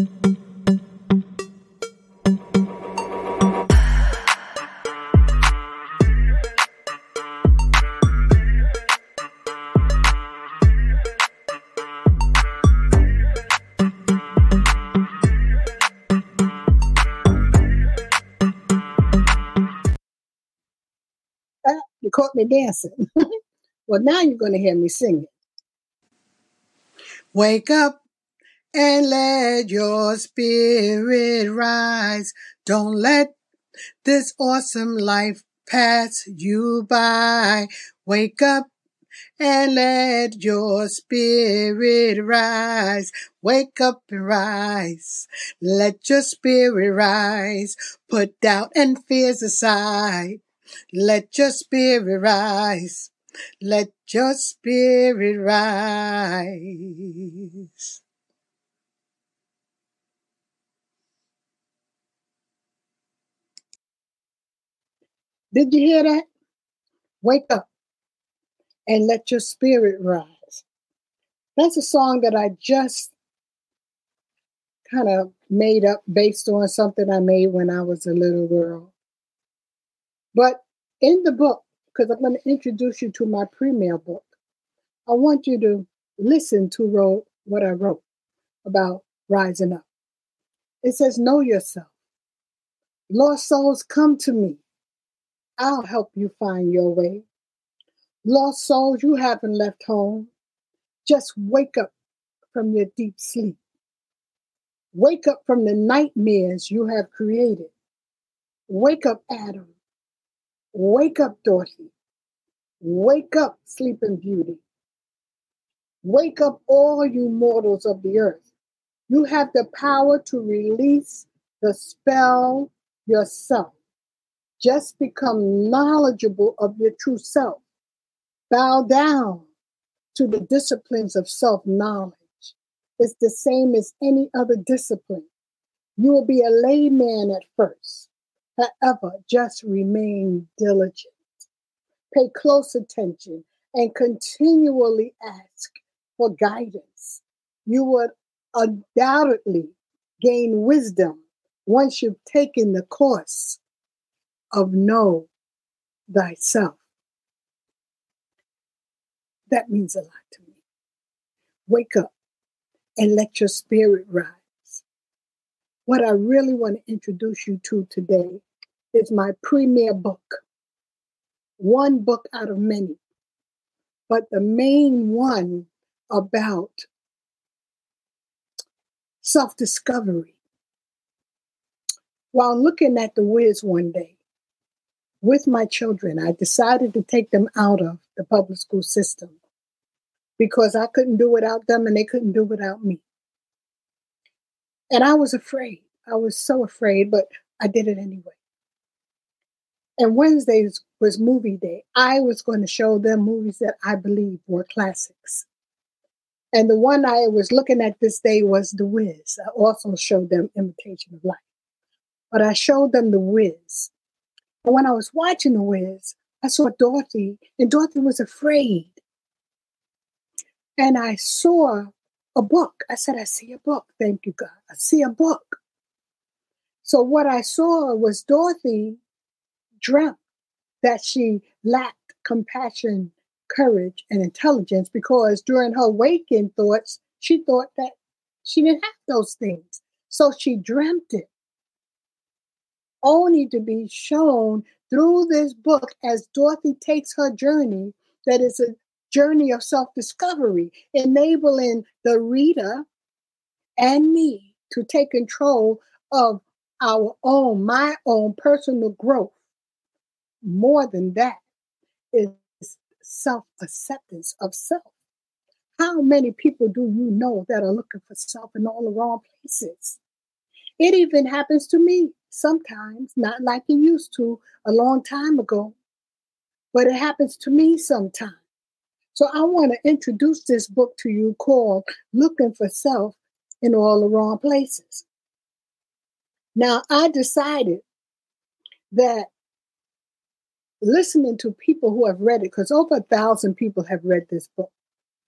Ah, you caught me dancing. well, now you're going to hear me sing it. Wake up and let your spirit rise. Don't let this awesome life pass you by. Wake up and let your spirit rise. Wake up and rise. Let your spirit rise. Put doubt and fears aside. Let your spirit rise. Let your spirit rise. Did you hear that? Wake up and let your spirit rise. That's a song that I just kind of made up based on something I made when I was a little girl. But in the book, because I'm going to introduce you to my premier book, I want you to listen to wrote, what I wrote about rising up. It says, Know yourself. Lost souls, come to me. I'll help you find your way. Lost souls, you haven't left home. Just wake up from your deep sleep. Wake up from the nightmares you have created. Wake up, Adam. Wake up, Dorothy. Wake up, sleeping beauty. Wake up, all you mortals of the earth. You have the power to release the spell yourself. Just become knowledgeable of your true self. Bow down to the disciplines of self knowledge. It's the same as any other discipline. You will be a layman at first. However, just remain diligent. Pay close attention and continually ask for guidance. You would undoubtedly gain wisdom once you've taken the course of know thyself. That means a lot to me. Wake up and let your spirit rise. What I really want to introduce you to today is my premier book. One book out of many, but the main one about self discovery. While looking at the Wiz one day with my children, I decided to take them out of the public school system because I couldn't do without them and they couldn't do without me. And I was afraid. I was so afraid, but I did it anyway. And Wednesdays was movie day. I was going to show them movies that I believe were classics. And the one I was looking at this day was The Wiz. I also showed them Imitation of Life. But I showed them The Wiz. And when I was watching The Wiz, I saw Dorothy, and Dorothy was afraid. And I saw a book. I said, I see a book. Thank you, God. I see a book. So what I saw was Dorothy dreamt that she lacked compassion, courage, and intelligence because during her waking thoughts, she thought that she didn't have those things. So she dreamt it, only to be shown through this book as Dorothy takes her journey that is a journey of self discovery, enabling the reader and me to take control of our own, my own personal growth more than that is self acceptance of self. How many people do you know that are looking for self in all the wrong places? It even happens to me sometimes, not like it used to a long time ago, but it happens to me sometimes. So I want to introduce this book to you called Looking for Self in All the Wrong Places. Now, I decided that listening to people who have read it, because over a thousand people have read this book.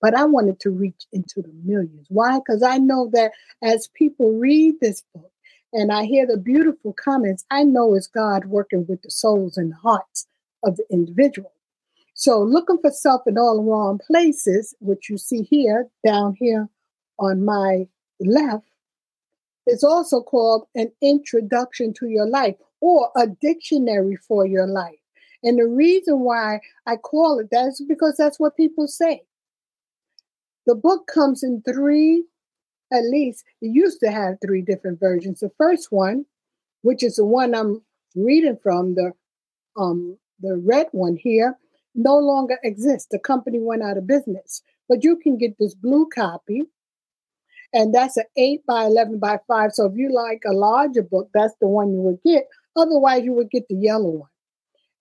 but I wanted to reach into the millions. Why? Because I know that as people read this book and I hear the beautiful comments, I know it's God working with the souls and hearts of the individual. So, looking for self in all the wrong places, which you see here, down here on my left, is also called an introduction to your life or a dictionary for your life. And the reason why I call it that is because that's what people say. The book comes in three, at least, it used to have three different versions. The first one, which is the one I'm reading from, the um the red one here, no longer exists. The company went out of business. But you can get this blue copy, and that's an 8 by 11 by 5. So if you like a larger book, that's the one you would get. Otherwise, you would get the yellow one.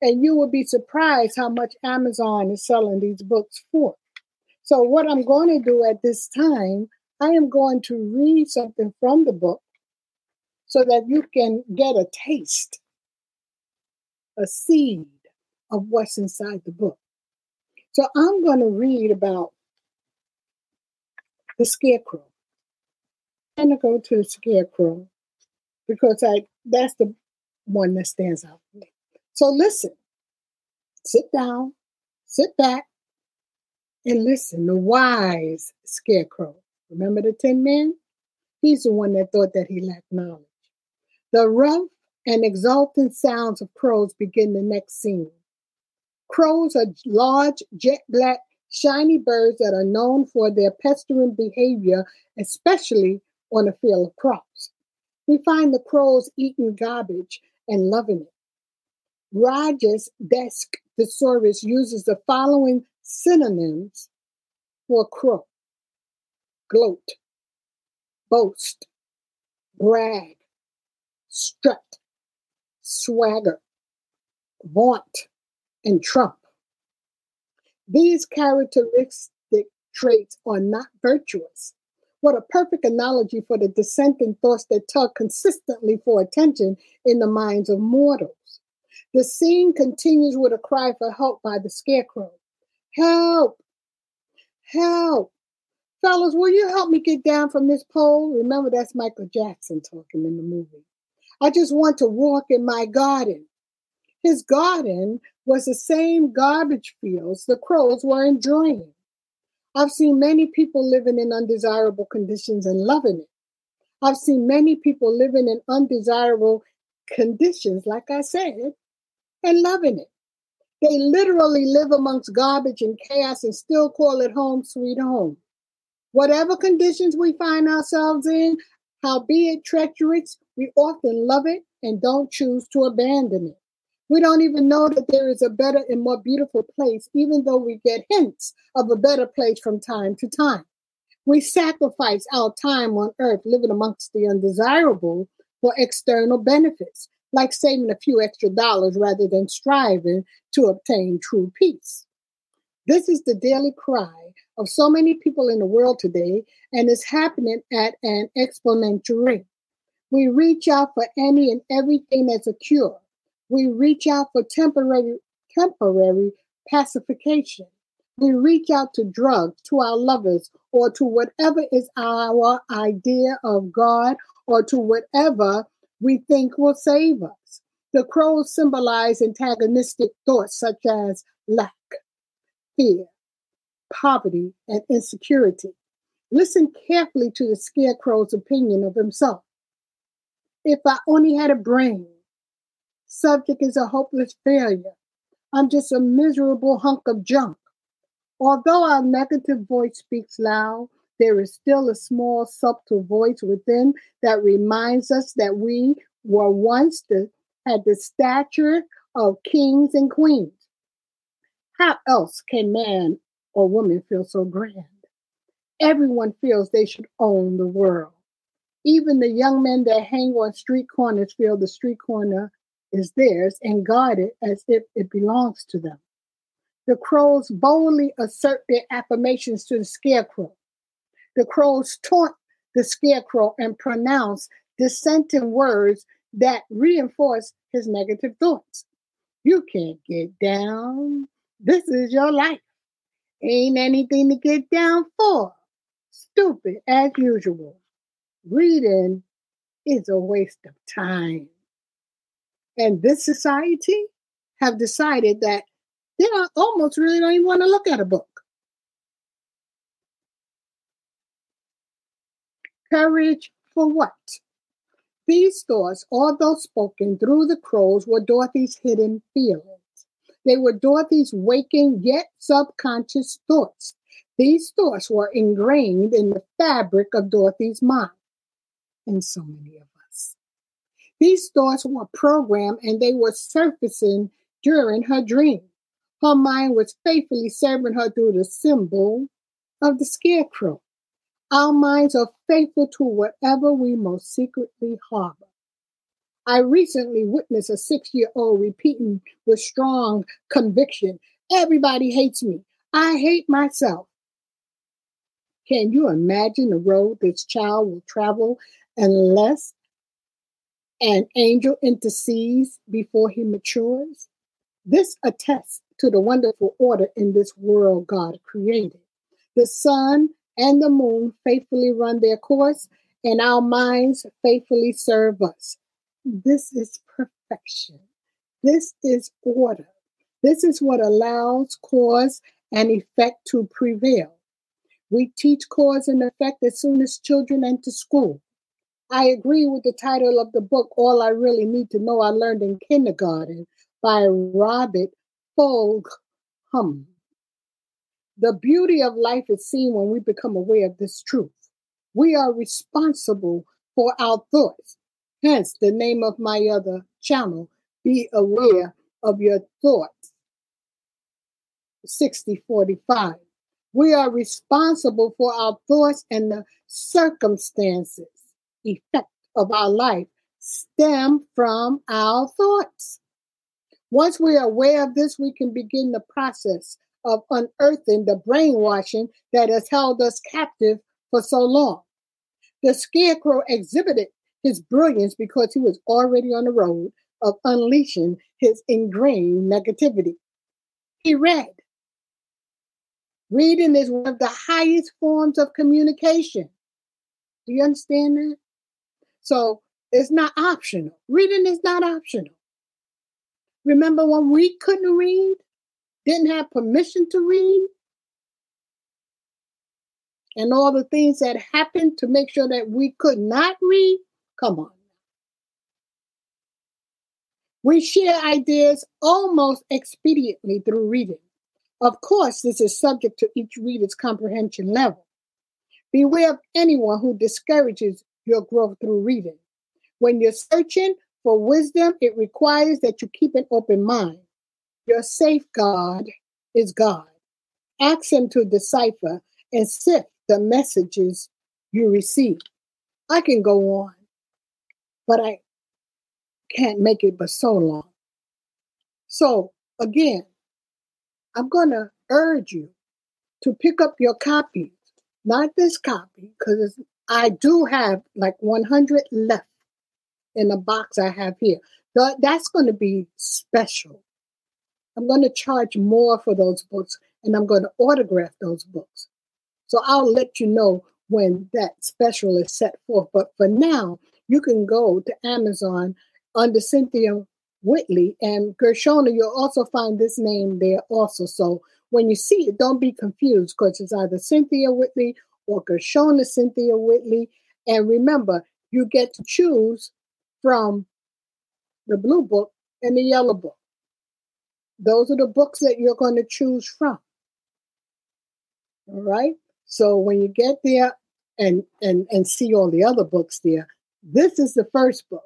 And you would be surprised how much Amazon is selling these books for. So, what I'm going to do at this time, I am going to read something from the book so that you can get a taste, a seed of what's inside the book. So, I'm going to read about the scarecrow. I'm going to go to the scarecrow because I that's the one that stands out for me. So listen, sit down, sit back, and listen. The wise scarecrow. Remember the Tin Man? He's the one that thought that he lacked knowledge. The rough and exultant sounds of crows begin the next scene. Crows are large, jet black, shiny birds that are known for their pestering behavior, especially on a field of crops. We find the crows eating garbage and loving it. Rogers' desk thesaurus uses the following synonyms for crow gloat, boast, brag, strut, swagger, vaunt, and trump. These characteristic traits are not virtuous. What a perfect analogy for the dissenting thoughts that tug consistently for attention in the minds of mortals. The scene continues with a cry for help by the scarecrow. Help! Help! Fellas, will you help me get down from this pole? Remember, that's Michael Jackson talking in the movie. I just want to walk in my garden. His garden was the same garbage fields the crows were enjoying. I've seen many people living in undesirable conditions and loving it. I've seen many people living in undesirable conditions, like I said, and loving it. They literally live amongst garbage and chaos and still call it home, sweet home. Whatever conditions we find ourselves in, howbeit treacherous, we often love it and don't choose to abandon it. We don't even know that there is a better and more beautiful place, even though we get hints of a better place from time to time. We sacrifice our time on earth living amongst the undesirable for external benefits, like saving a few extra dollars rather than striving to obtain true peace. This is the daily cry of so many people in the world today, and is happening at an exponential rate. We reach out for any and everything that's a cure we reach out for temporary temporary pacification. We reach out to drugs, to our lovers, or to whatever is our idea of God, or to whatever we think will save us. The crows symbolize antagonistic thoughts such as lack, fear, poverty, and insecurity. Listen carefully to the scarecrow's opinion of himself. If I only had a brain, subject is a hopeless failure. I'm just a miserable hunk of junk. Although our negative voice speaks loud, there is still a small, subtle voice within that reminds us that we were once the, had the stature of kings and queens. How else can man or woman feel so grand? Everyone feels they should own the world. Even the young men that hang on street corners feel the street corner is theirs and guard it as if it belongs to them. The crows boldly assert their affirmations to the scarecrow. The crows taunt the scarecrow and pronounce dissenting words that reinforce his negative thoughts. You can't get down. This is your life. Ain't anything to get down for. Stupid as usual. Reading is a waste of time. And this society have decided that they don't, almost really don't even want to look at a book. Courage for what? These thoughts, although spoken through the crows, were Dorothy's hidden feelings. They were Dorothy's waking yet subconscious thoughts. These thoughts were ingrained in the fabric of Dorothy's mind, and so many of us. These thoughts were programmed and they were surfacing during her dream. Her mind was faithfully serving her through the symbol of the scarecrow. Our minds are faithful to whatever we most secretly harbor. I recently witnessed a six year old repeating with strong conviction Everybody hates me. I hate myself. Can you imagine the road this child will travel unless an angel intercedes before he matures? This attests to the wonderful order in this world God created. The sun and the moon faithfully run their course, and our minds faithfully serve us. This is perfection. This is order. This is what allows cause and effect to prevail. We teach cause and effect as soon as children enter school. I agree with the title of the book, All I Really Need to Know I Learned in Kindergarten by Robert Fulghum. The beauty of life is seen when we become aware of this truth. We are responsible for our thoughts. Hence, the name of my other channel, Be Aware of Your Thoughts 6045. We are responsible for our thoughts and the circumstances, effect of our life stem from our thoughts. Once we are aware of this, we can begin the process of unearthing the brainwashing that has held us captive for so long. The scarecrow exhibited his brilliance because he was already on the road of unleashing his ingrained negativity. He read. Reading is one of the highest forms of communication. Do you understand that? So it's not optional. Reading is not optional. Remember when we couldn't read? didn't have permission to read, and all the things that happened to make sure that we could not read, come on. We share ideas almost expediently through reading. Of course, this is subject to each reader's comprehension level. Beware of anyone who discourages your growth through reading. When you're searching for wisdom, it requires that you keep an open mind. Your safeguard is God. Ask Him to decipher and sift the messages you receive. I can go on, but I can't make it but so long. So, again, I'm going to urge you to pick up your copies, not this copy, because I do have like 100 left in the box I have here. That's going to be special. I'm going to charge more for those books and I'm going to autograph those books. So I'll let you know when that special is set forth. But for now, you can go to Amazon under Cynthia Whitley and Gershona. You'll also find this name there also. So when you see it, don't be confused because it's either Cynthia Whitley or Gershona Cynthia Whitley. And remember, you get to choose from the blue book and the yellow book. Those are the books that you're going to choose from. All right. So when you get there and and and see all the other books there, this is the first book.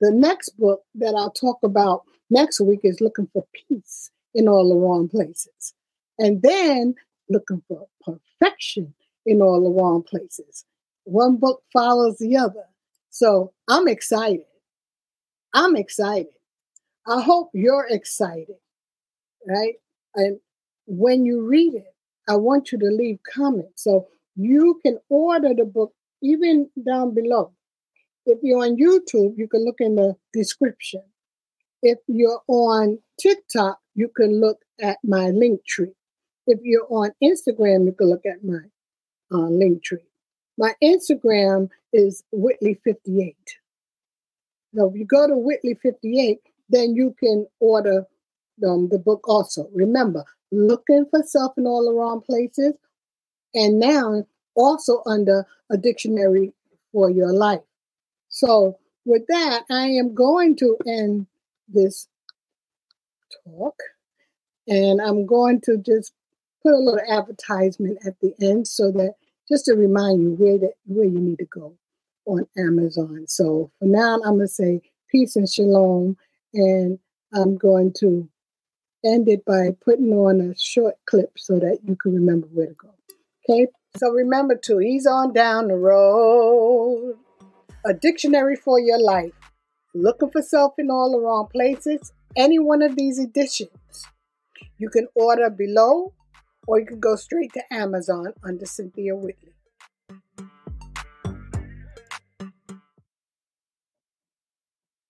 The next book that I'll talk about next week is looking for peace in all the wrong places. And then looking for perfection in all the wrong places. One book follows the other. So I'm excited. I'm excited. I hope you're excited right? And when you read it, I want you to leave comments. So you can order the book even down below. If you're on YouTube, you can look in the description. If you're on TikTok, you can look at my Linktree. if you're on Instagram, you can look at my uh, Linktree. My Instagram is Whitley58. So if you go to Whitley58, then you can order um, the book also. Remember, looking for self in all the wrong places, and now also under a dictionary for your life. So, with that, I am going to end this talk, and I'm going to just put a little advertisement at the end so that just to remind you where that where you need to go on Amazon. So for now, I'm going to say peace and shalom, and I'm going to end it by putting on a short clip so that you can remember where to go. Okay, so remember to ease on down the road. A dictionary for your life. Looking for self in all the wrong places? Any one of these editions. You can order below or you can go straight to Amazon under Cynthia Whitley.